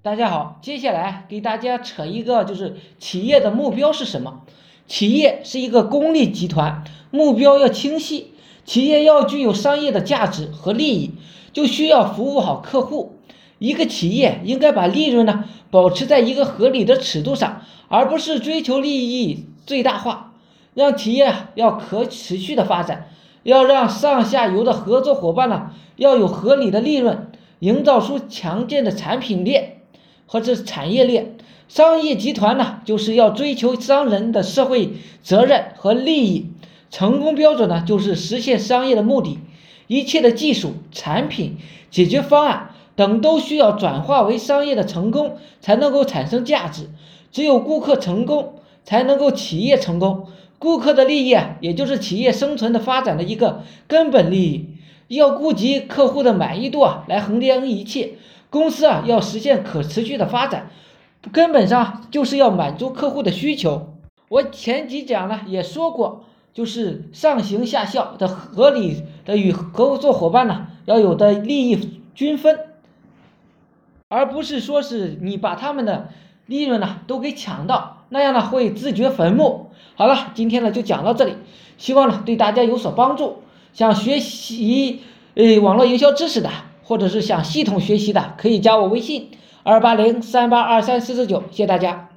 大家好，接下来给大家扯一个，就是企业的目标是什么？企业是一个公立集团，目标要清晰。企业要具有商业的价值和利益，就需要服务好客户。一个企业应该把利润呢保持在一个合理的尺度上，而不是追求利益最大化。让企业要可持续的发展，要让上下游的合作伙伴呢要有合理的利润，营造出强健的产品链或者产业链。商业集团呢，就是要追求商人的社会责任和利益。成功标准呢，就是实现商业的目的。一切的技术、产品、解决方案等都需要转化为商业的成功，才能够产生价值。只有顾客成功，才能够企业成功。顾客的利益啊，也就是企业生存的发展的一个根本利益。要顾及客户的满意度啊，来衡量一切。公司啊，要实现可持续的发展。根本上就是要满足客户的需求。我前几讲呢也说过，就是上行下效的合理的与合作伙伴呢要有的利益均分，而不是说是你把他们的利润呢都给抢到，那样呢会自掘坟墓。好了，今天呢就讲到这里，希望呢对大家有所帮助。想学习呃网络营销知识的，或者是想系统学习的，可以加我微信。二八零三八二三四四九，谢谢大家。